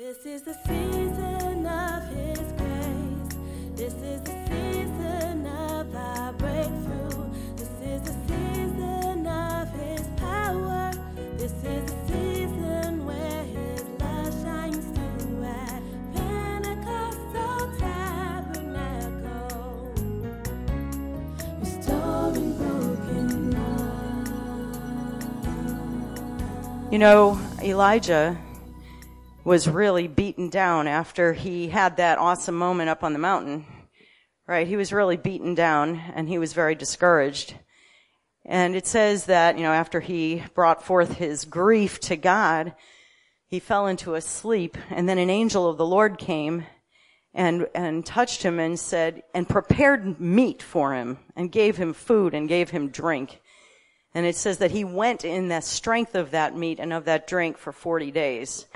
This is the season of His grace. This is the season of our breakthrough. This is the season of His power. This is the season where His love shines through at Pentecostal Tabernacle, restoring broken love. You know, Elijah was really beaten down after he had that awesome moment up on the mountain. Right? He was really beaten down and he was very discouraged. And it says that, you know, after he brought forth his grief to God, he fell into a sleep and then an angel of the Lord came and, and touched him and said, and prepared meat for him and gave him food and gave him drink. And it says that he went in the strength of that meat and of that drink for 40 days.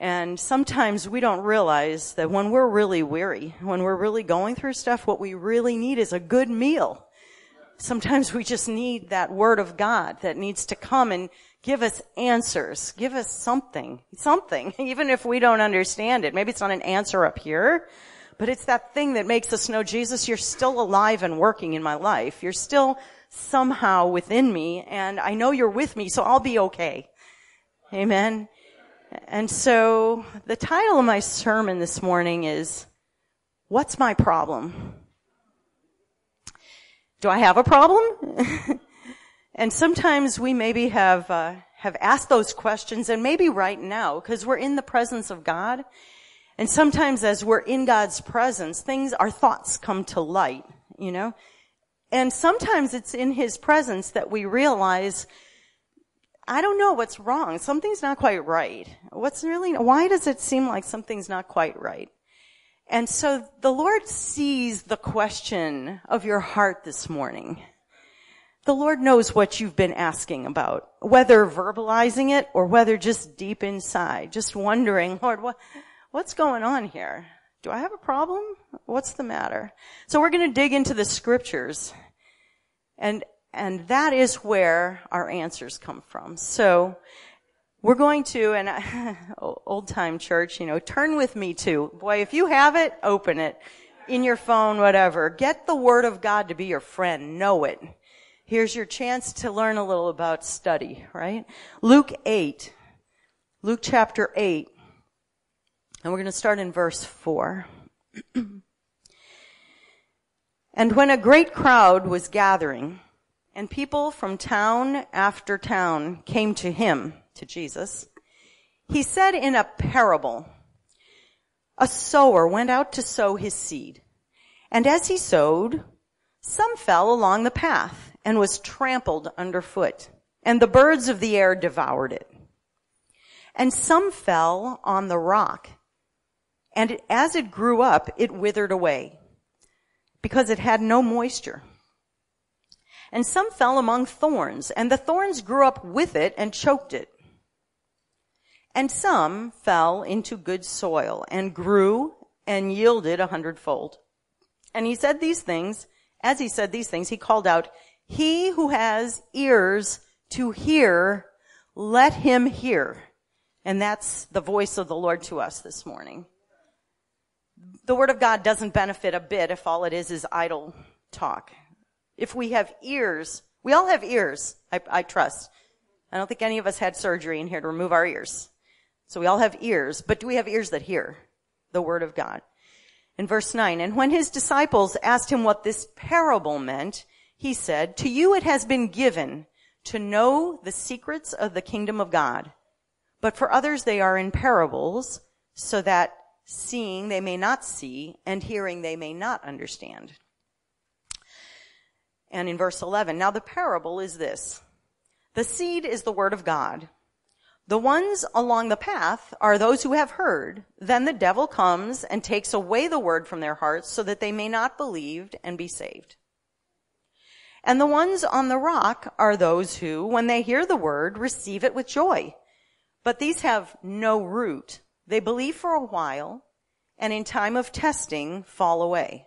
And sometimes we don't realize that when we're really weary, when we're really going through stuff, what we really need is a good meal. Sometimes we just need that word of God that needs to come and give us answers, give us something, something, even if we don't understand it. Maybe it's not an answer up here, but it's that thing that makes us know, Jesus, you're still alive and working in my life. You're still somehow within me and I know you're with me, so I'll be okay. Amen. And so the title of my sermon this morning is, What's my problem? Do I have a problem? and sometimes we maybe have, uh, have asked those questions and maybe right now, because we're in the presence of God. And sometimes as we're in God's presence, things, our thoughts come to light, you know? And sometimes it's in His presence that we realize I don't know what's wrong. Something's not quite right. What's really, why does it seem like something's not quite right? And so the Lord sees the question of your heart this morning. The Lord knows what you've been asking about, whether verbalizing it or whether just deep inside, just wondering, Lord, what, what's going on here? Do I have a problem? What's the matter? So we're going to dig into the scriptures and and that is where our answers come from. So we're going to, and old time church, you know, turn with me to, boy, if you have it, open it in your phone, whatever. Get the word of God to be your friend. Know it. Here's your chance to learn a little about study, right? Luke 8. Luke chapter 8. And we're going to start in verse 4. and when a great crowd was gathering, and people from town after town came to him, to Jesus. He said in a parable, a sower went out to sow his seed. And as he sowed, some fell along the path and was trampled underfoot, and the birds of the air devoured it. And some fell on the rock, and as it grew up, it withered away, because it had no moisture. And some fell among thorns, and the thorns grew up with it and choked it. And some fell into good soil and grew and yielded a hundredfold. And he said these things, as he said these things, he called out, he who has ears to hear, let him hear. And that's the voice of the Lord to us this morning. The word of God doesn't benefit a bit if all it is is idle talk if we have ears, we all have ears, I, I trust. I don't think any of us had surgery in here to remove our ears. So we all have ears, but do we have ears that hear the word of God? In verse 9, and when his disciples asked him what this parable meant, he said, to you it has been given to know the secrets of the kingdom of God. But for others they are in parables, so that seeing they may not see, and hearing they may not understand and in verse 11. Now the parable is this. The seed is the word of God. The ones along the path are those who have heard. Then the devil comes and takes away the word from their hearts so that they may not believe and be saved. And the ones on the rock are those who, when they hear the word, receive it with joy. But these have no root. They believe for a while and in time of testing fall away.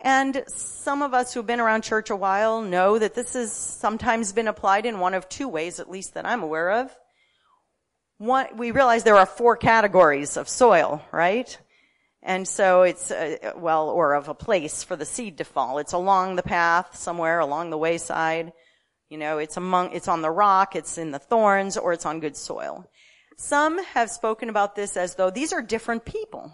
And some of us who've been around church a while know that this has sometimes been applied in one of two ways, at least that I'm aware of. One, we realize there are four categories of soil, right? And so it's, uh, well, or of a place for the seed to fall. It's along the path somewhere, along the wayside. You know, it's among, it's on the rock, it's in the thorns, or it's on good soil. Some have spoken about this as though these are different people.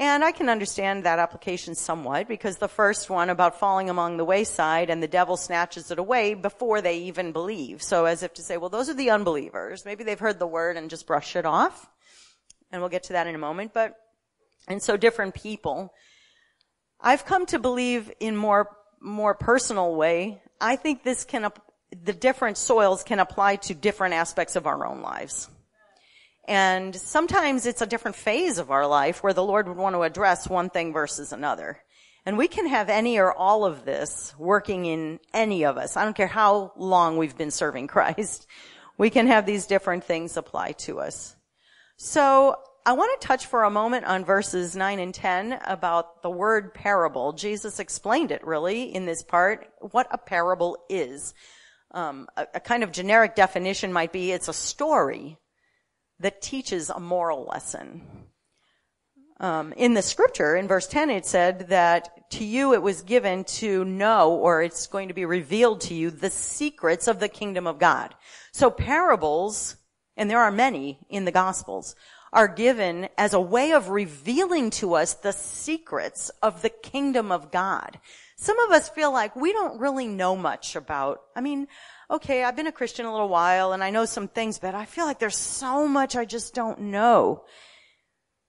And I can understand that application somewhat because the first one about falling among the wayside and the devil snatches it away before they even believe. So as if to say, well, those are the unbelievers. Maybe they've heard the word and just brush it off. And we'll get to that in a moment. But, and so different people. I've come to believe in more, more personal way. I think this can, the different soils can apply to different aspects of our own lives. And sometimes it's a different phase of our life where the Lord would want to address one thing versus another. And we can have any or all of this working in any of us. I don't care how long we've been serving Christ. We can have these different things apply to us. So I want to touch for a moment on verses 9 and 10 about the word parable. Jesus explained it really in this part, what a parable is. Um, a, a kind of generic definition might be it's a story that teaches a moral lesson. Um, in the scripture, in verse 10, it said that to you it was given to know, or it's going to be revealed to you, the secrets of the kingdom of God. So parables, and there are many in the gospels, are given as a way of revealing to us the secrets of the kingdom of God. Some of us feel like we don't really know much about, I mean, okay, I've been a Christian a little while and I know some things, but I feel like there's so much I just don't know.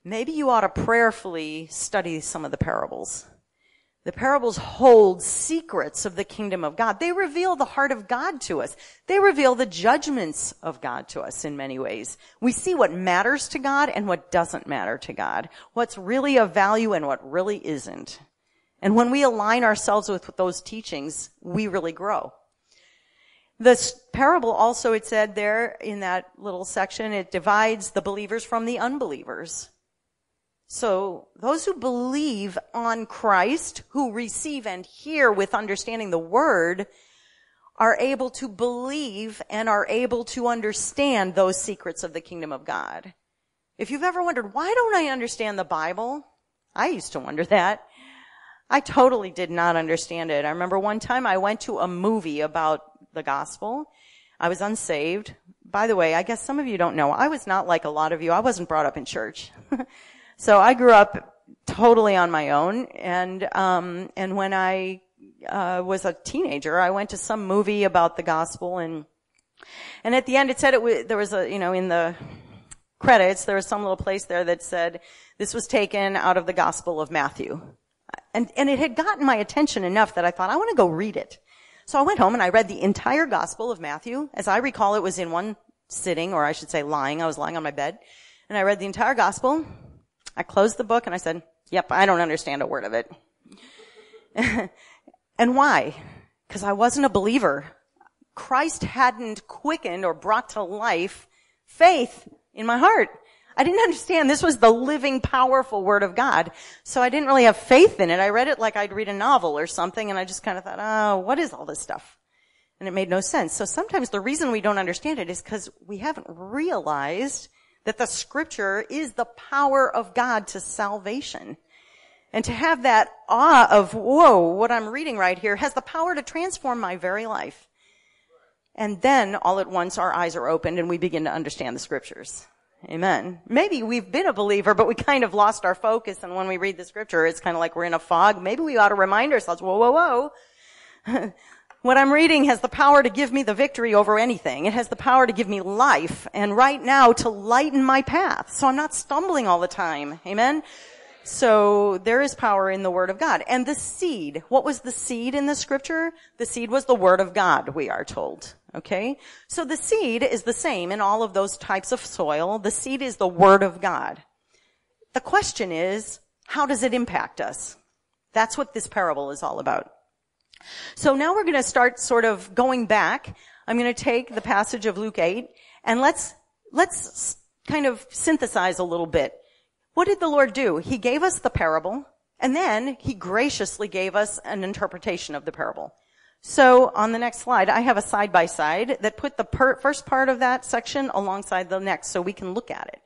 Maybe you ought to prayerfully study some of the parables. The parables hold secrets of the kingdom of God. They reveal the heart of God to us. They reveal the judgments of God to us in many ways. We see what matters to God and what doesn't matter to God. What's really of value and what really isn't. And when we align ourselves with those teachings, we really grow. This parable also, it said there in that little section, it divides the believers from the unbelievers. So those who believe on Christ, who receive and hear with understanding the word, are able to believe and are able to understand those secrets of the kingdom of God. If you've ever wondered, why don't I understand the Bible? I used to wonder that. I totally did not understand it. I remember one time I went to a movie about the gospel. I was unsaved. By the way, I guess some of you don't know, I was not like a lot of you. I wasn't brought up in church. so I grew up totally on my own. And, um, and when I, uh, was a teenager, I went to some movie about the gospel and, and at the end it said it was, there was a, you know, in the credits, there was some little place there that said, this was taken out of the gospel of Matthew. And, and it had gotten my attention enough that I thought, I want to go read it. So I went home and I read the entire Gospel of Matthew. As I recall, it was in one sitting, or I should say lying. I was lying on my bed. And I read the entire Gospel. I closed the book and I said, yep, I don't understand a word of it. and why? Because I wasn't a believer. Christ hadn't quickened or brought to life faith in my heart. I didn't understand this was the living, powerful word of God. So I didn't really have faith in it. I read it like I'd read a novel or something and I just kind of thought, oh, what is all this stuff? And it made no sense. So sometimes the reason we don't understand it is because we haven't realized that the scripture is the power of God to salvation. And to have that awe of, whoa, what I'm reading right here has the power to transform my very life. And then all at once our eyes are opened and we begin to understand the scriptures. Amen. Maybe we've been a believer, but we kind of lost our focus. And when we read the scripture, it's kind of like we're in a fog. Maybe we ought to remind ourselves, whoa, whoa, whoa. what I'm reading has the power to give me the victory over anything. It has the power to give me life and right now to lighten my path. So I'm not stumbling all the time. Amen. So there is power in the word of God. And the seed, what was the seed in the scripture? The seed was the word of God, we are told. Okay? So the seed is the same in all of those types of soil. The seed is the Word of God. The question is, how does it impact us? That's what this parable is all about. So now we're going to start sort of going back. I'm going to take the passage of Luke 8 and let's, let's kind of synthesize a little bit. What did the Lord do? He gave us the parable and then he graciously gave us an interpretation of the parable. So on the next slide, I have a side by side that put the per- first part of that section alongside the next so we can look at it.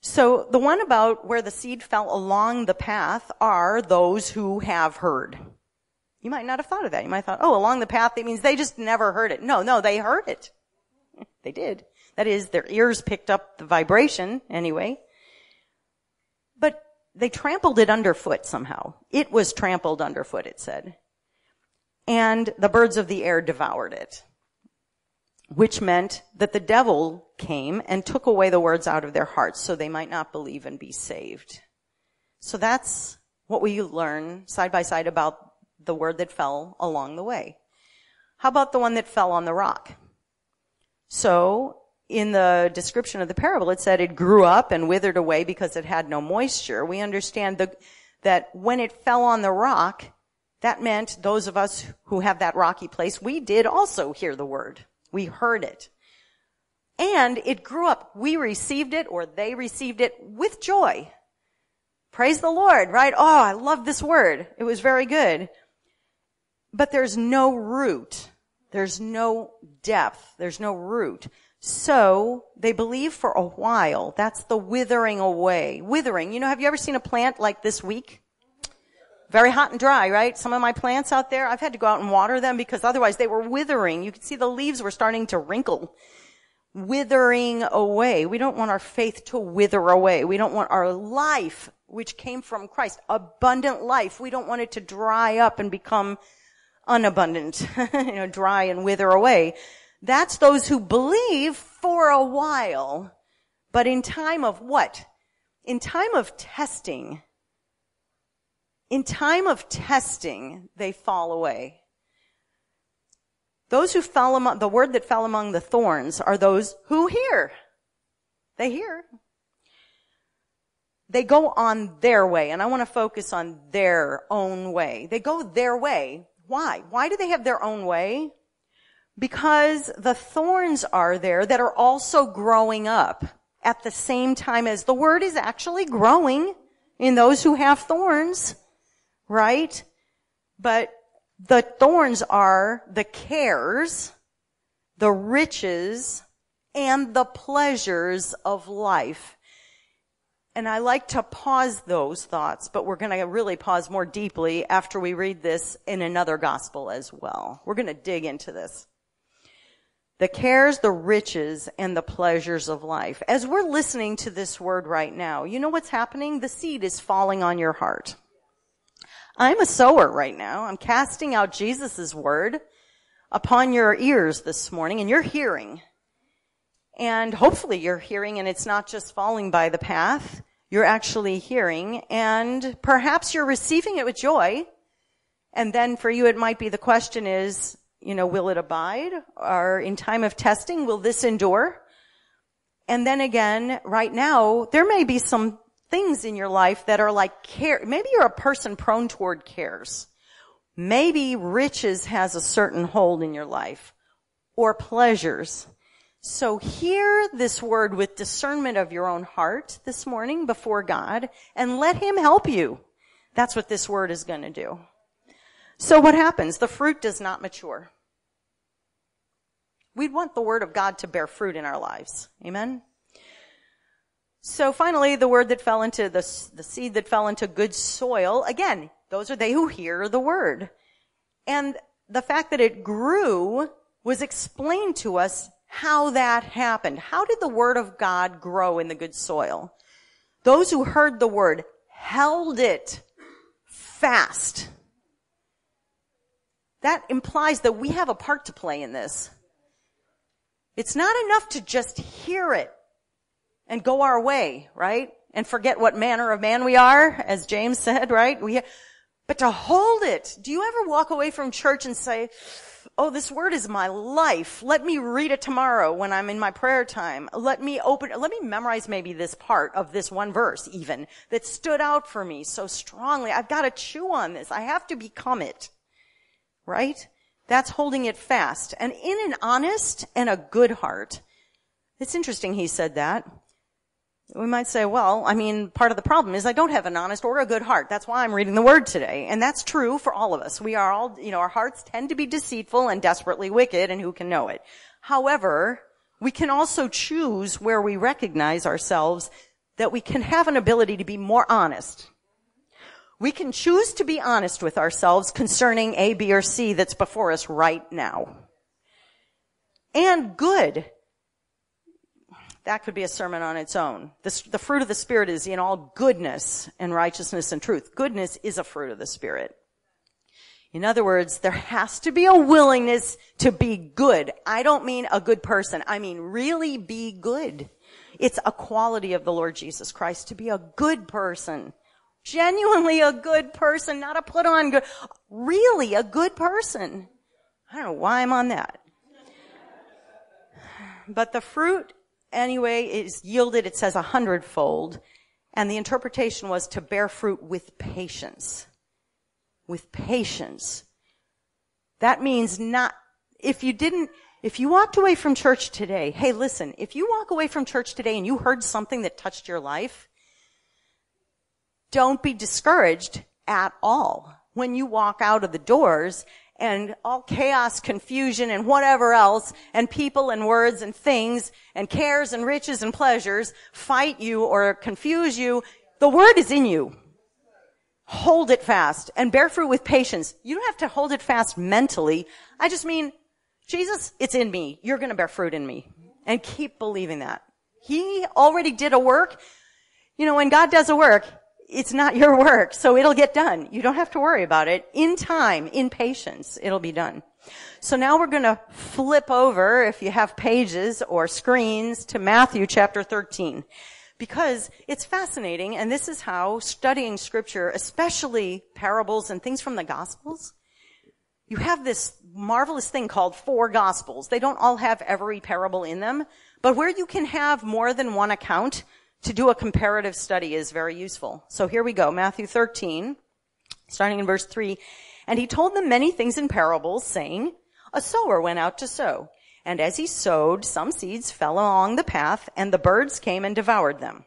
So the one about where the seed fell along the path are those who have heard. You might not have thought of that. You might have thought, oh, along the path, it means they just never heard it. No, no, they heard it. they did. That is, their ears picked up the vibration anyway. But they trampled it underfoot somehow. It was trampled underfoot, it said. And the birds of the air devoured it. Which meant that the devil came and took away the words out of their hearts so they might not believe and be saved. So that's what we learn side by side about the word that fell along the way. How about the one that fell on the rock? So, in the description of the parable, it said it grew up and withered away because it had no moisture. We understand the, that when it fell on the rock, that meant those of us who have that rocky place, we did also hear the word. We heard it. And it grew up. We received it or they received it with joy. Praise the Lord, right? Oh, I love this word. It was very good but there's no root. There's no depth. There's no root. So they believe for a while. That's the withering away. Withering. You know, have you ever seen a plant like this week? Very hot and dry, right? Some of my plants out there, I've had to go out and water them because otherwise they were withering. You could see the leaves were starting to wrinkle. Withering away. We don't want our faith to wither away. We don't want our life, which came from Christ, abundant life. We don't want it to dry up and become unabundant, you know, dry and wither away. That's those who believe for a while, but in time of what? In time of testing, in time of testing, they fall away. Those who fell among, the word that fell among the thorns are those who hear. They hear. They go on their way, and I want to focus on their own way. They go their way, why? Why do they have their own way? Because the thorns are there that are also growing up at the same time as the word is actually growing in those who have thorns, right? But the thorns are the cares, the riches, and the pleasures of life. And I like to pause those thoughts, but we're going to really pause more deeply after we read this in another gospel as well. We're going to dig into this. The cares, the riches, and the pleasures of life. As we're listening to this word right now, you know what's happening? The seed is falling on your heart. I'm a sower right now. I'm casting out Jesus' word upon your ears this morning and you're hearing. And hopefully you're hearing and it's not just falling by the path you're actually hearing and perhaps you're receiving it with joy. And then for you, it might be the question is, you know, will it abide? Or in time of testing, will this endure? And then again, right now, there may be some things in your life that are like care. Maybe you're a person prone toward cares. Maybe riches has a certain hold in your life or pleasures. So hear this word with discernment of your own heart this morning before God and let Him help you. That's what this word is going to do. So what happens? The fruit does not mature. We'd want the word of God to bear fruit in our lives. Amen? So finally, the word that fell into the, the seed that fell into good soil, again, those are they who hear the word. And the fact that it grew was explained to us how that happened. How did the word of God grow in the good soil? Those who heard the word held it fast. That implies that we have a part to play in this. It's not enough to just hear it and go our way, right? And forget what manner of man we are, as James said, right? We, but to hold it. Do you ever walk away from church and say, oh, this word is my life. Let me read it tomorrow when I'm in my prayer time. Let me open, let me memorize maybe this part of this one verse even that stood out for me so strongly. I've got to chew on this. I have to become it. Right? That's holding it fast. And in an honest and a good heart. It's interesting he said that. We might say, well, I mean, part of the problem is I don't have an honest or a good heart. That's why I'm reading the word today. And that's true for all of us. We are all, you know, our hearts tend to be deceitful and desperately wicked and who can know it. However, we can also choose where we recognize ourselves that we can have an ability to be more honest. We can choose to be honest with ourselves concerning A, B, or C that's before us right now. And good that could be a sermon on its own. The, fruit of the Spirit is in all goodness and righteousness and truth. Goodness is a fruit of the Spirit. In other words, there has to be a willingness to be good. I don't mean a good person. I mean really be good. It's a quality of the Lord Jesus Christ to be a good person. Genuinely a good person, not a put on good, really a good person. I don't know why I'm on that. But the fruit anyway it's yielded, it says a hundredfold. And the interpretation was to bear fruit with patience. With patience. That means not, if you didn't, if you walked away from church today, hey listen, if you walk away from church today and you heard something that touched your life, don't be discouraged at all when you walk out of the doors and all chaos, confusion, and whatever else, and people and words and things, and cares and riches and pleasures fight you or confuse you. The word is in you. Hold it fast and bear fruit with patience. You don't have to hold it fast mentally. I just mean, Jesus, it's in me. You're going to bear fruit in me. And keep believing that. He already did a work. You know, when God does a work, it's not your work, so it'll get done. You don't have to worry about it. In time, in patience, it'll be done. So now we're going to flip over, if you have pages or screens, to Matthew chapter 13. Because it's fascinating, and this is how studying scripture, especially parables and things from the gospels, you have this marvelous thing called four gospels. They don't all have every parable in them, but where you can have more than one account, to do a comparative study is very useful. So here we go. Matthew 13, starting in verse 3. And he told them many things in parables, saying, A sower went out to sow. And as he sowed, some seeds fell along the path, and the birds came and devoured them.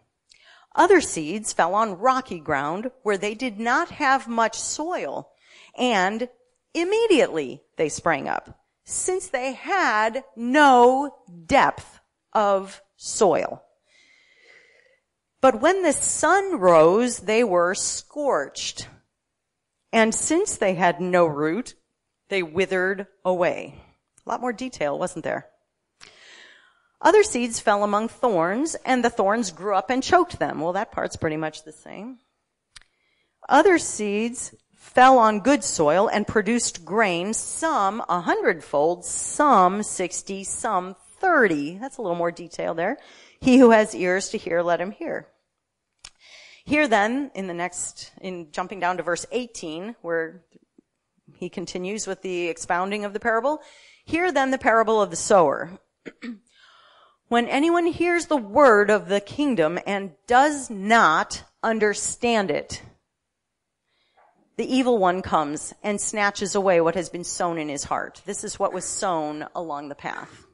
Other seeds fell on rocky ground where they did not have much soil, and immediately they sprang up, since they had no depth of soil. But when the sun rose, they were scorched. And since they had no root, they withered away. A lot more detail, wasn't there? Other seeds fell among thorns, and the thorns grew up and choked them. Well, that part's pretty much the same. Other seeds fell on good soil and produced grain, some a hundredfold, some sixty, some thirty. That's a little more detail there. He who has ears to hear, let him hear. Here then, in the next, in jumping down to verse 18, where he continues with the expounding of the parable, here then the parable of the sower. when anyone hears the word of the kingdom and does not understand it, the evil one comes and snatches away what has been sown in his heart. This is what was sown along the path.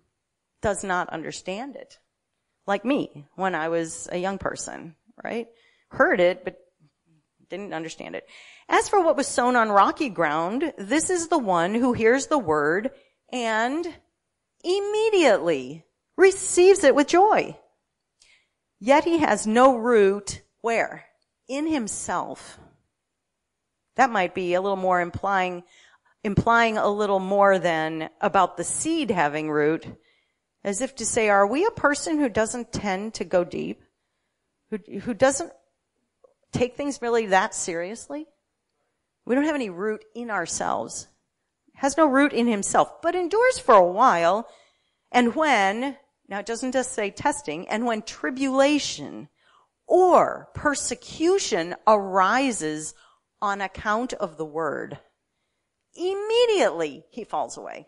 Does not understand it like me when I was a young person, right? Heard it, but didn't understand it. As for what was sown on rocky ground, this is the one who hears the word and immediately receives it with joy. Yet he has no root where? In himself. That might be a little more implying, implying a little more than about the seed having root. As if to say, are we a person who doesn't tend to go deep? Who, who doesn't take things really that seriously? We don't have any root in ourselves. Has no root in himself, but endures for a while. And when, now it doesn't just say testing, and when tribulation or persecution arises on account of the word, immediately he falls away.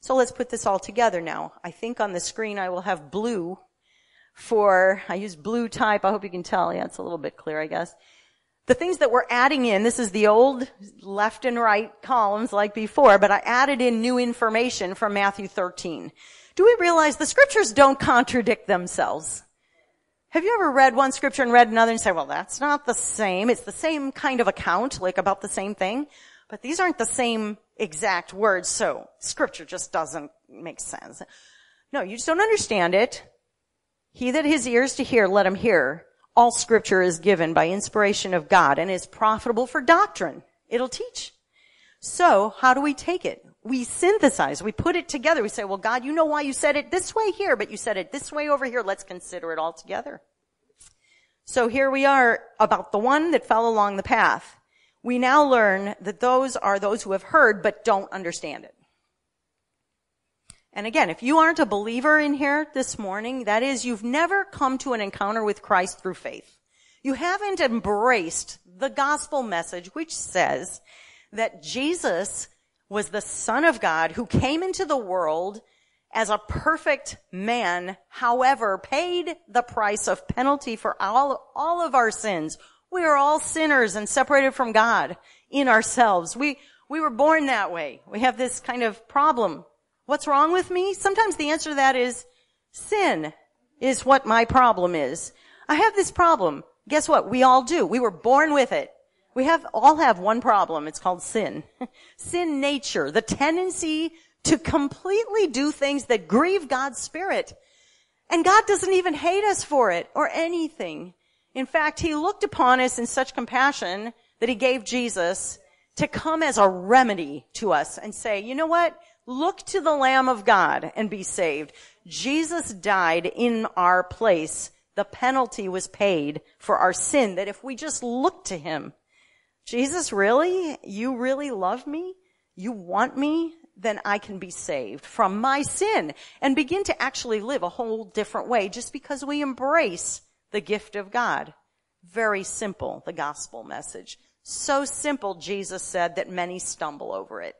So let's put this all together now. I think on the screen I will have blue for, I use blue type. I hope you can tell. Yeah, it's a little bit clear, I guess. The things that we're adding in, this is the old left and right columns like before, but I added in new information from Matthew 13. Do we realize the scriptures don't contradict themselves? Have you ever read one scripture and read another and say, well, that's not the same. It's the same kind of account, like about the same thing, but these aren't the same exact words, so scripture just doesn't make sense. No, you just don't understand it. He that has ears to hear, let him hear. All scripture is given by inspiration of God and is profitable for doctrine. It'll teach. So, how do we take it? We synthesize, we put it together. We say, well, God, you know why you said it this way here, but you said it this way over here. Let's consider it all together. So here we are about the one that fell along the path. We now learn that those are those who have heard but don't understand it. And again, if you aren't a believer in here this morning, that is, you've never come to an encounter with Christ through faith. You haven't embraced the gospel message which says that Jesus was the son of God who came into the world as a perfect man, however, paid the price of penalty for all, all of our sins. We are all sinners and separated from God in ourselves. We, we were born that way. We have this kind of problem What's wrong with me? Sometimes the answer to that is sin is what my problem is. I have this problem. Guess what? We all do. We were born with it. We have, all have one problem. It's called sin. sin nature. The tendency to completely do things that grieve God's spirit. And God doesn't even hate us for it or anything. In fact, He looked upon us in such compassion that He gave Jesus to come as a remedy to us and say, you know what? Look to the Lamb of God and be saved. Jesus died in our place. The penalty was paid for our sin that if we just look to Him, Jesus, really? You really love me? You want me? Then I can be saved from my sin and begin to actually live a whole different way just because we embrace the gift of God. Very simple, the gospel message. So simple, Jesus said, that many stumble over it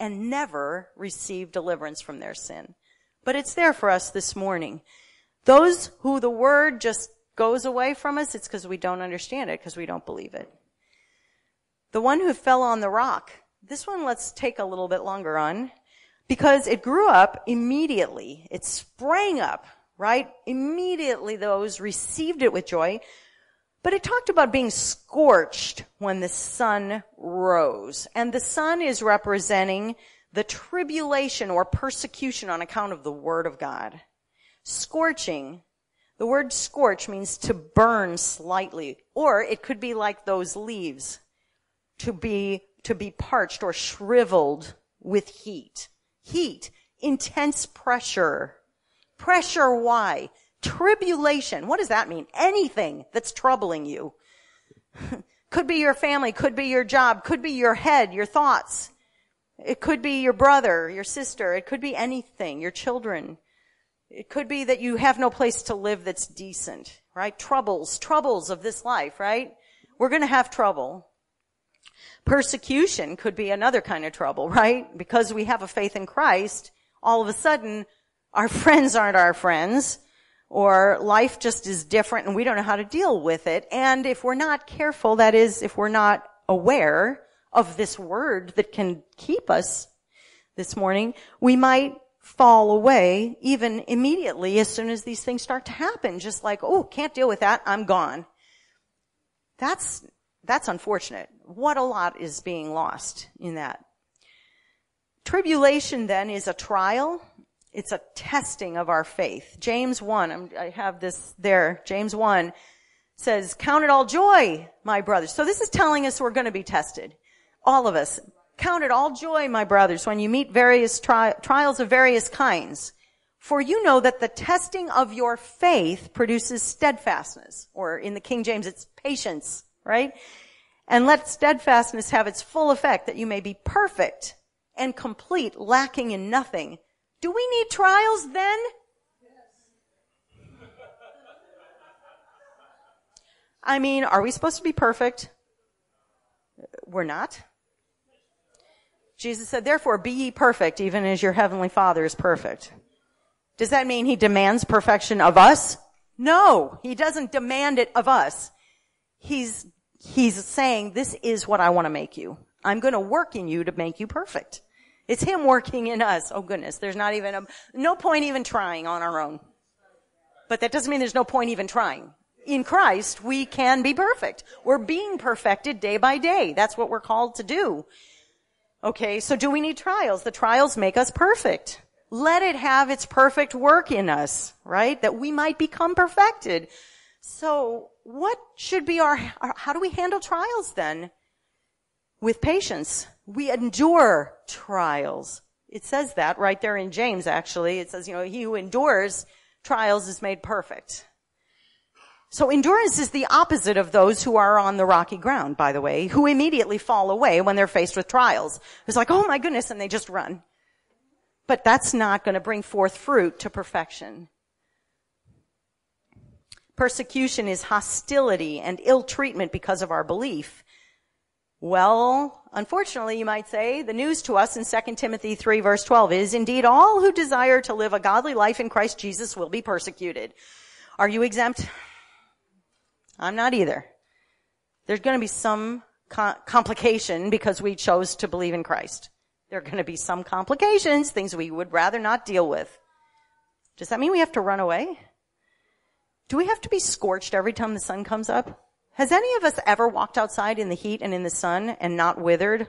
and never receive deliverance from their sin. But it's there for us this morning. Those who the word just goes away from us, it's because we don't understand it, because we don't believe it. The one who fell on the rock, this one let's take a little bit longer on, because it grew up immediately. It sprang up, right? Immediately those received it with joy. But it talked about being scorched when the sun rose. And the sun is representing the tribulation or persecution on account of the word of God. Scorching, the word scorch means to burn slightly, or it could be like those leaves, to be, to be parched or shriveled with heat. Heat, intense pressure. Pressure why? Tribulation. What does that mean? Anything that's troubling you. could be your family, could be your job, could be your head, your thoughts. It could be your brother, your sister. It could be anything, your children. It could be that you have no place to live that's decent, right? Troubles, troubles of this life, right? We're going to have trouble. Persecution could be another kind of trouble, right? Because we have a faith in Christ, all of a sudden, our friends aren't our friends or life just is different and we don't know how to deal with it. And if we're not careful, that is, if we're not aware of this word that can keep us this morning, we might fall away even immediately as soon as these things start to happen. Just like, oh, can't deal with that, I'm gone. That's, that's unfortunate. What a lot is being lost in that. Tribulation then is a trial it's a testing of our faith. James 1, I'm, i have this there. James 1 says, count it all joy, my brothers. So this is telling us we're going to be tested. All of us. Count it all joy, my brothers, when you meet various tri- trials of various kinds. For you know that the testing of your faith produces steadfastness, or in the King James it's patience, right? And let steadfastness have its full effect that you may be perfect and complete, lacking in nothing. Do we need trials then? I mean, are we supposed to be perfect? We're not. Jesus said, therefore be ye perfect even as your heavenly father is perfect. Does that mean he demands perfection of us? No, he doesn't demand it of us. He's, he's saying, this is what I want to make you. I'm going to work in you to make you perfect. It's him working in us. Oh goodness, there's not even a, no point even trying on our own. But that doesn't mean there's no point even trying. In Christ, we can be perfect. We're being perfected day by day. That's what we're called to do. Okay, so do we need trials? The trials make us perfect. Let it have its perfect work in us, right? That we might become perfected. So what should be our, our how do we handle trials then? With patience. We endure trials. It says that right there in James, actually. It says, you know, he who endures trials is made perfect. So endurance is the opposite of those who are on the rocky ground, by the way, who immediately fall away when they're faced with trials. It's like, oh my goodness, and they just run. But that's not going to bring forth fruit to perfection. Persecution is hostility and ill treatment because of our belief. Well, unfortunately, you might say, the news to us in 2 Timothy 3 verse 12 is, indeed, all who desire to live a godly life in Christ Jesus will be persecuted. Are you exempt? I'm not either. There's going to be some co- complication because we chose to believe in Christ. There are going to be some complications, things we would rather not deal with. Does that mean we have to run away? Do we have to be scorched every time the sun comes up? Has any of us ever walked outside in the heat and in the sun and not withered?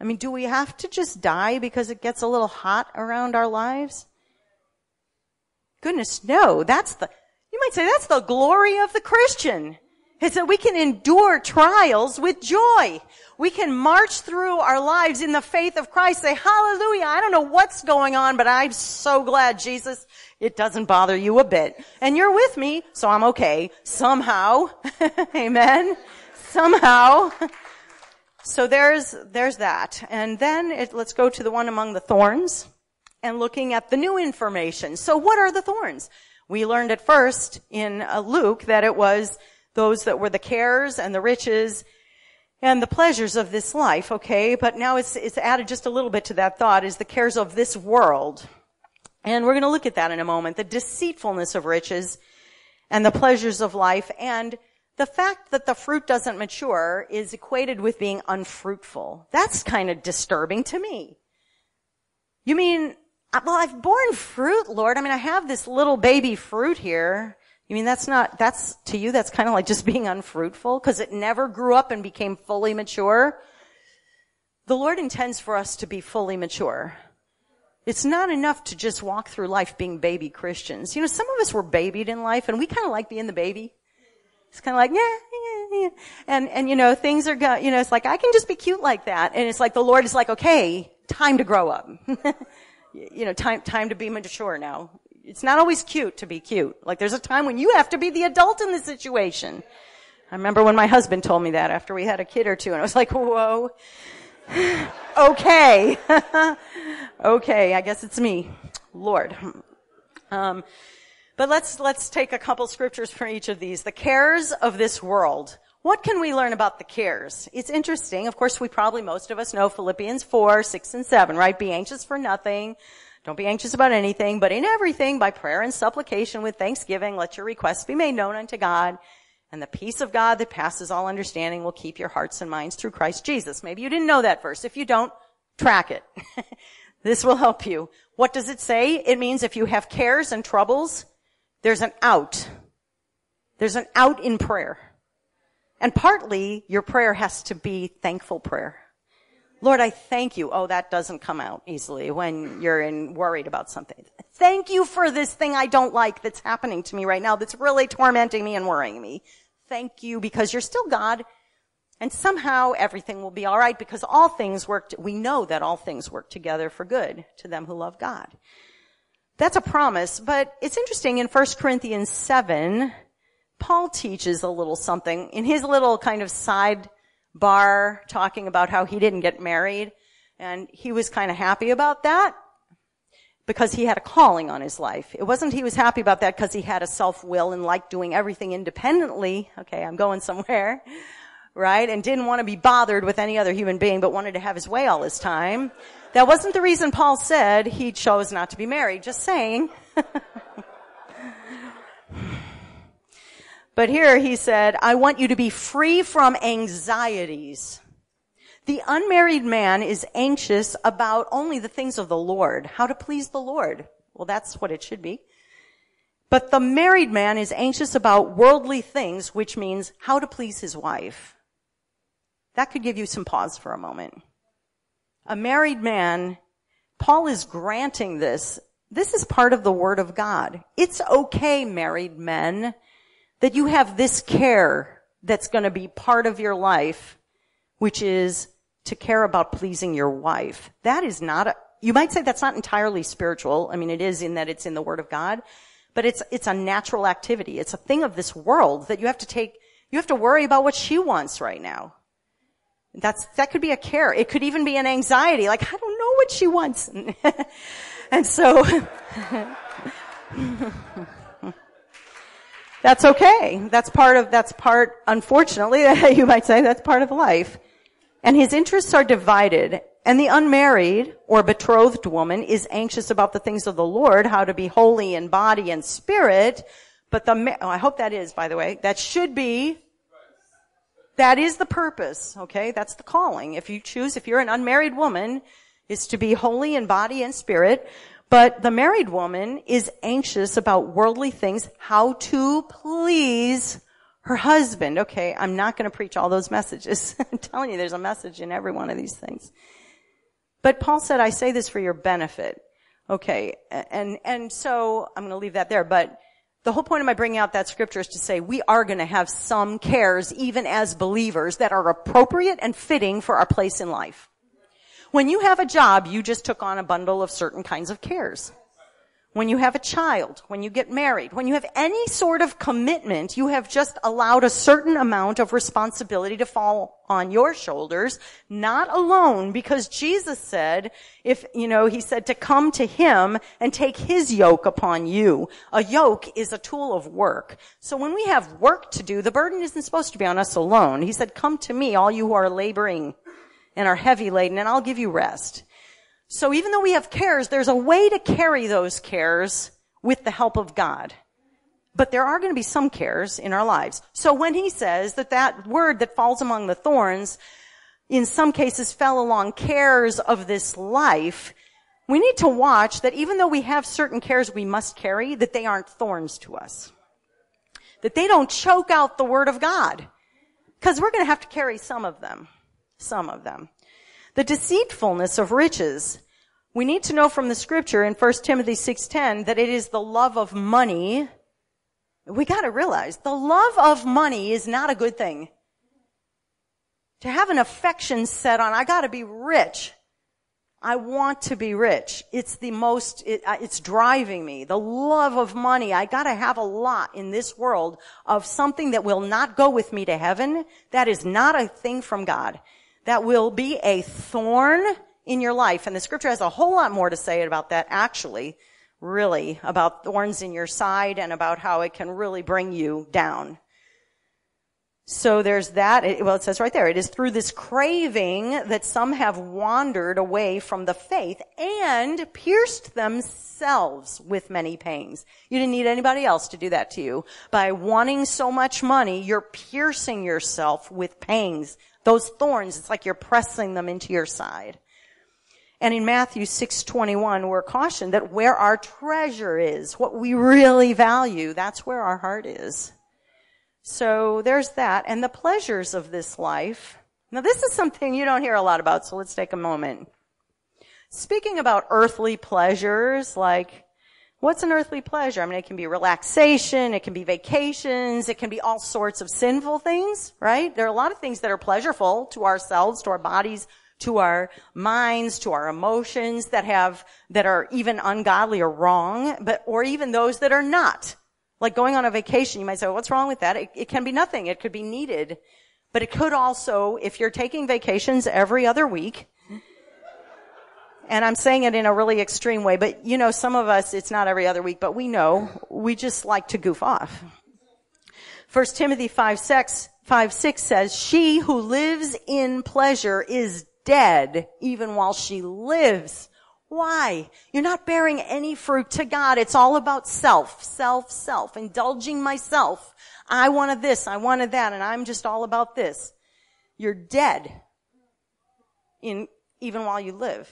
I mean, do we have to just die because it gets a little hot around our lives? Goodness, no. That's the, you might say that's the glory of the Christian. It's that we can endure trials with joy. We can march through our lives in the faith of Christ, say, hallelujah, I don't know what's going on, but I'm so glad, Jesus, it doesn't bother you a bit. And you're with me, so I'm okay. Somehow. Amen. Somehow. So there's, there's that. And then it, let's go to the one among the thorns and looking at the new information. So what are the thorns? We learned at first in uh, Luke that it was those that were the cares and the riches and the pleasures of this life, okay? But now it's, it's added just a little bit to that thought is the cares of this world. And we're going to look at that in a moment. The deceitfulness of riches and the pleasures of life and the fact that the fruit doesn't mature is equated with being unfruitful. That's kind of disturbing to me. You mean, well, I've borne fruit, Lord. I mean, I have this little baby fruit here. You mean that's not, that's, to you, that's kind of like just being unfruitful because it never grew up and became fully mature? The Lord intends for us to be fully mature. It's not enough to just walk through life being baby Christians. You know, some of us were babied in life and we kind of like being the baby. It's kind of like, yeah, yeah, yeah. And, and you know, things are go, you know, it's like, I can just be cute like that. And it's like the Lord is like, okay, time to grow up. you know, time, time to be mature now it's not always cute to be cute. Like there's a time when you have to be the adult in the situation. I remember when my husband told me that after we had a kid or two and I was like, whoa. okay. okay. I guess it's me. Lord. Um, but let's, let's take a couple scriptures for each of these. The cares of this world. What can we learn about the cares? It's interesting. Of course, we probably, most of us know Philippians 4, 6, and 7, right? Be anxious for nothing, don't be anxious about anything, but in everything, by prayer and supplication with thanksgiving, let your requests be made known unto God. And the peace of God that passes all understanding will keep your hearts and minds through Christ Jesus. Maybe you didn't know that verse. If you don't, track it. this will help you. What does it say? It means if you have cares and troubles, there's an out. There's an out in prayer. And partly your prayer has to be thankful prayer. Lord, I thank you. Oh, that doesn't come out easily when you're in worried about something. Thank you for this thing I don't like that's happening to me right now that's really tormenting me and worrying me. Thank you because you're still God and somehow everything will be alright because all things work, we know that all things work together for good to them who love God. That's a promise, but it's interesting in 1 Corinthians 7, Paul teaches a little something in his little kind of side bar talking about how he didn't get married and he was kind of happy about that because he had a calling on his life. It wasn't he was happy about that because he had a self-will and liked doing everything independently. Okay, I'm going somewhere. Right? And didn't want to be bothered with any other human being, but wanted to have his way all his time. That wasn't the reason Paul said he chose not to be married. Just saying. but here he said, I want you to be free from anxieties. The unmarried man is anxious about only the things of the Lord, how to please the Lord. Well, that's what it should be. But the married man is anxious about worldly things, which means how to please his wife. That could give you some pause for a moment. A married man, Paul is granting this. This is part of the word of God. It's okay, married men, that you have this care that's going to be part of your life, which is to care about pleasing your wife. That is not a, you might say that's not entirely spiritual. I mean, it is in that it's in the Word of God, but it's, it's a natural activity. It's a thing of this world that you have to take, you have to worry about what she wants right now. That's, that could be a care. It could even be an anxiety, like, I don't know what she wants. and so, that's okay. That's part of, that's part, unfortunately, you might say that's part of life and his interests are divided. And the unmarried or betrothed woman is anxious about the things of the Lord, how to be holy in body and spirit. But the, oh, I hope that is, by the way, that should be, that is the purpose, okay? That's the calling. If you choose, if you're an unmarried woman, is to be holy in body and spirit. But the married woman is anxious about worldly things, how to please her husband, okay, I'm not going to preach all those messages. I'm telling you, there's a message in every one of these things. But Paul said, I say this for your benefit. Okay, and, and so I'm going to leave that there, but the whole point of my bringing out that scripture is to say we are going to have some cares, even as believers, that are appropriate and fitting for our place in life. When you have a job, you just took on a bundle of certain kinds of cares when you have a child, when you get married, when you have any sort of commitment, you have just allowed a certain amount of responsibility to fall on your shoulders, not alone, because Jesus said, if, you know, he said to come to him and take his yoke upon you. A yoke is a tool of work. So when we have work to do, the burden isn't supposed to be on us alone. He said, come to me, all you who are laboring and are heavy laden, and I'll give you rest. So even though we have cares, there's a way to carry those cares with the help of God. But there are going to be some cares in our lives. So when he says that that word that falls among the thorns, in some cases fell along cares of this life, we need to watch that even though we have certain cares we must carry, that they aren't thorns to us. That they don't choke out the word of God. Because we're going to have to carry some of them. Some of them. The deceitfulness of riches. We need to know from the scripture in 1 Timothy 6:10 that it is the love of money. We got to realize the love of money is not a good thing. To have an affection set on I got to be rich. I want to be rich. It's the most, it, uh, it's driving me. The love of money. I gotta have a lot in this world of something that will not go with me to heaven. That is not a thing from God that will be a thorn in your life. And the scripture has a whole lot more to say about that actually, really, about thorns in your side and about how it can really bring you down. So there's that. It, well, it says right there, it is through this craving that some have wandered away from the faith and pierced themselves with many pangs. You didn't need anybody else to do that to you. By wanting so much money, you're piercing yourself with pangs those thorns, it's like you're pressing them into your side. And in Matthew 6:21, we're cautioned that where our treasure is, what we really value, that's where our heart is. So there's that. And the pleasures of this life. Now this is something you don't hear a lot about, so let's take a moment. Speaking about earthly pleasures, like What's an earthly pleasure? I mean, it can be relaxation, it can be vacations, it can be all sorts of sinful things, right? There are a lot of things that are pleasurable to ourselves, to our bodies, to our minds, to our emotions that have, that are even ungodly or wrong, but, or even those that are not. Like going on a vacation, you might say, what's wrong with that? It, it can be nothing. It could be needed. But it could also, if you're taking vacations every other week, and I'm saying it in a really extreme way, but you know, some of us, it's not every other week, but we know we just like to goof off. First Timothy 5, 6, 5, 6 says, she who lives in pleasure is dead even while she lives. Why? You're not bearing any fruit to God. It's all about self, self, self, indulging myself. I wanted this, I wanted that, and I'm just all about this. You're dead in, even while you live.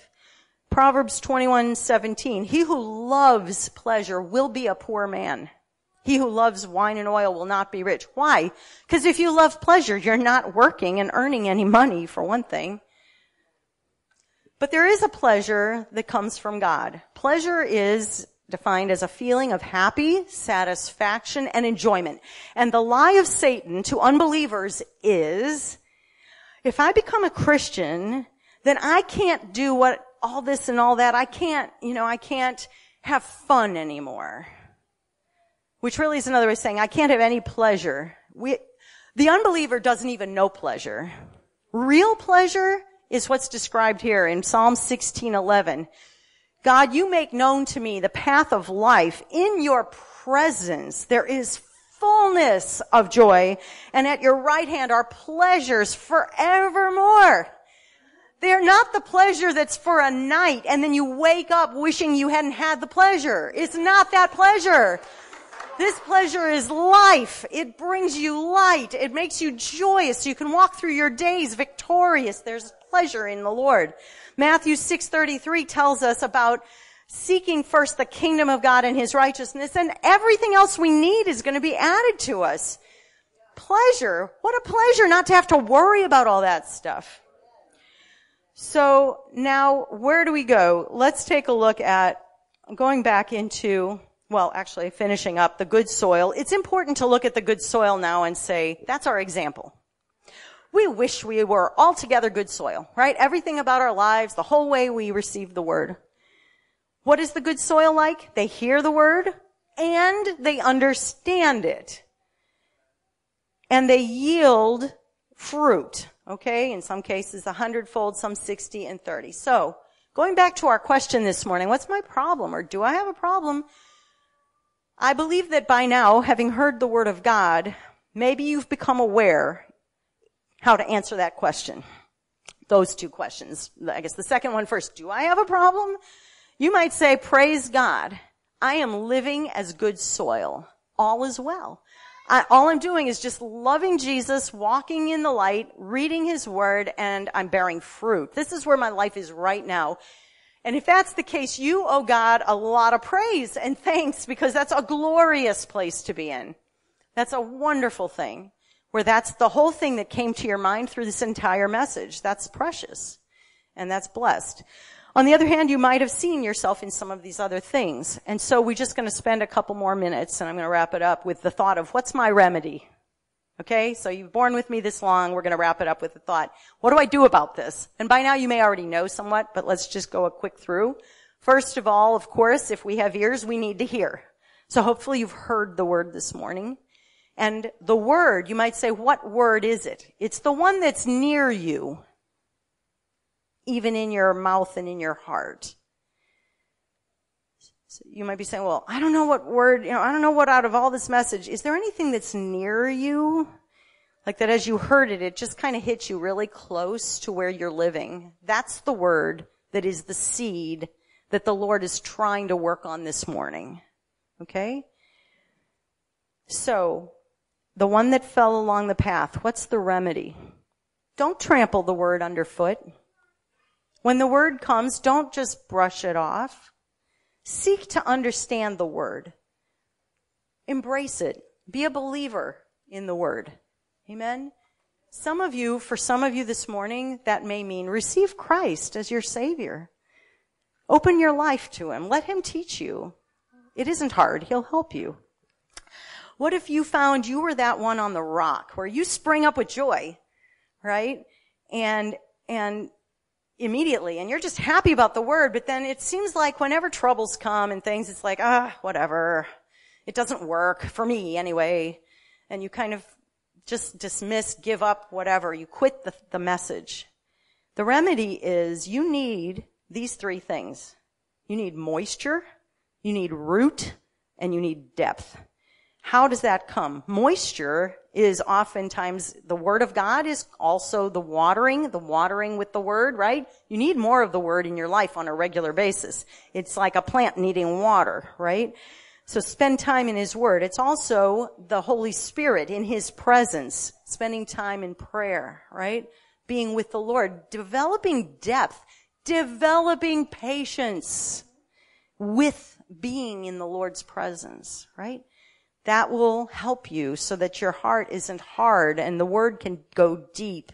Proverbs 21:17 He who loves pleasure will be a poor man. He who loves wine and oil will not be rich. Why? Because if you love pleasure, you're not working and earning any money for one thing. But there is a pleasure that comes from God. Pleasure is defined as a feeling of happy, satisfaction, and enjoyment. And the lie of Satan to unbelievers is, if I become a Christian, then I can't do what all this and all that. I can't, you know, I can't have fun anymore. Which really is another way of saying I can't have any pleasure. We, the unbeliever doesn't even know pleasure. Real pleasure is what's described here in Psalm 16:11. God, you make known to me the path of life. In your presence there is fullness of joy, and at your right hand are pleasures forevermore. They're not the pleasure that's for a night and then you wake up wishing you hadn't had the pleasure. It's not that pleasure. This pleasure is life. It brings you light. It makes you joyous. You can walk through your days victorious. There's pleasure in the Lord. Matthew 6:33 tells us about seeking first the kingdom of God and his righteousness and everything else we need is going to be added to us. Pleasure. What a pleasure not to have to worry about all that stuff. So now where do we go? Let's take a look at going back into, well, actually finishing up the good soil. It's important to look at the good soil now and say, that's our example. We wish we were altogether good soil, right? Everything about our lives, the whole way we receive the word. What is the good soil like? They hear the word and they understand it. And they yield fruit. Okay, in some cases a hundredfold, some 60 and 30. So, going back to our question this morning, what's my problem or do I have a problem? I believe that by now, having heard the word of God, maybe you've become aware how to answer that question. Those two questions. I guess the second one first. Do I have a problem? You might say, praise God. I am living as good soil. All is well. I, all I'm doing is just loving Jesus, walking in the light, reading his word, and I'm bearing fruit. This is where my life is right now. And if that's the case, you owe God a lot of praise and thanks because that's a glorious place to be in. That's a wonderful thing where that's the whole thing that came to your mind through this entire message. That's precious and that's blessed. On the other hand, you might have seen yourself in some of these other things. And so we're just going to spend a couple more minutes and I'm going to wrap it up with the thought of what's my remedy? Okay, so you've borne with me this long. We're going to wrap it up with the thought, what do I do about this? And by now you may already know somewhat, but let's just go a quick through. First of all, of course, if we have ears, we need to hear. So hopefully you've heard the word this morning. And the word, you might say, what word is it? It's the one that's near you even in your mouth and in your heart. So you might be saying, well, I don't know what word, you know, I don't know what out of all this message, is there anything that's near you? Like that as you heard it, it just kind of hits you really close to where you're living. That's the word that is the seed that the Lord is trying to work on this morning. Okay? So, the one that fell along the path, what's the remedy? Don't trample the word underfoot. When the word comes, don't just brush it off. Seek to understand the word. Embrace it. Be a believer in the word. Amen. Some of you, for some of you this morning, that may mean receive Christ as your savior. Open your life to him. Let him teach you. It isn't hard. He'll help you. What if you found you were that one on the rock where you spring up with joy, right? And, and immediately and you're just happy about the word, but then it seems like whenever troubles come and things, it's like, ah, whatever. It doesn't work for me anyway. And you kind of just dismiss, give up, whatever. You quit the, the message. The remedy is you need these three things. You need moisture, you need root, and you need depth. How does that come? Moisture is oftentimes the word of God is also the watering, the watering with the word, right? You need more of the word in your life on a regular basis. It's like a plant needing water, right? So spend time in His Word. It's also the Holy Spirit in His presence, spending time in prayer, right? Being with the Lord, developing depth, developing patience with being in the Lord's presence, right? That will help you so that your heart isn't hard and the Word can go deep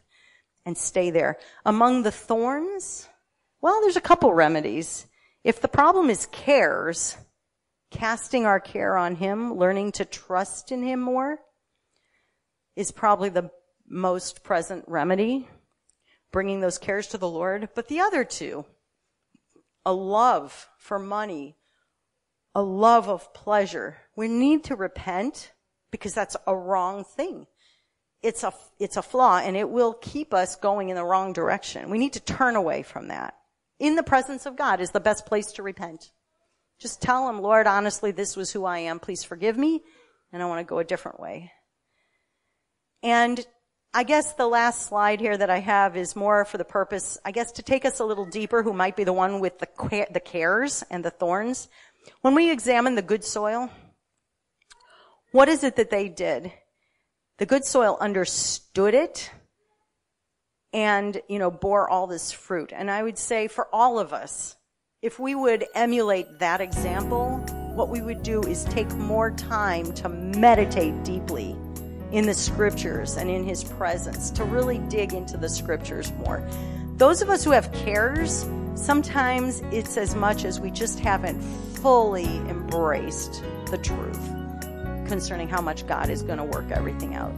and stay there. Among the thorns, well, there's a couple remedies. If the problem is cares, casting our care on Him, learning to trust in Him more is probably the most present remedy, bringing those cares to the Lord. But the other two, a love for money, a love of pleasure. We need to repent because that's a wrong thing. It's a, it's a flaw and it will keep us going in the wrong direction. We need to turn away from that. In the presence of God is the best place to repent. Just tell him, Lord, honestly, this was who I am. Please forgive me. And I want to go a different way. And I guess the last slide here that I have is more for the purpose, I guess, to take us a little deeper, who might be the one with the, the cares and the thorns. When we examine the good soil, what is it that they did? The good soil understood it and, you know, bore all this fruit. And I would say for all of us, if we would emulate that example, what we would do is take more time to meditate deeply in the scriptures and in his presence, to really dig into the scriptures more. Those of us who have cares, sometimes it's as much as we just haven't fully embraced the truth concerning how much God is going to work everything out.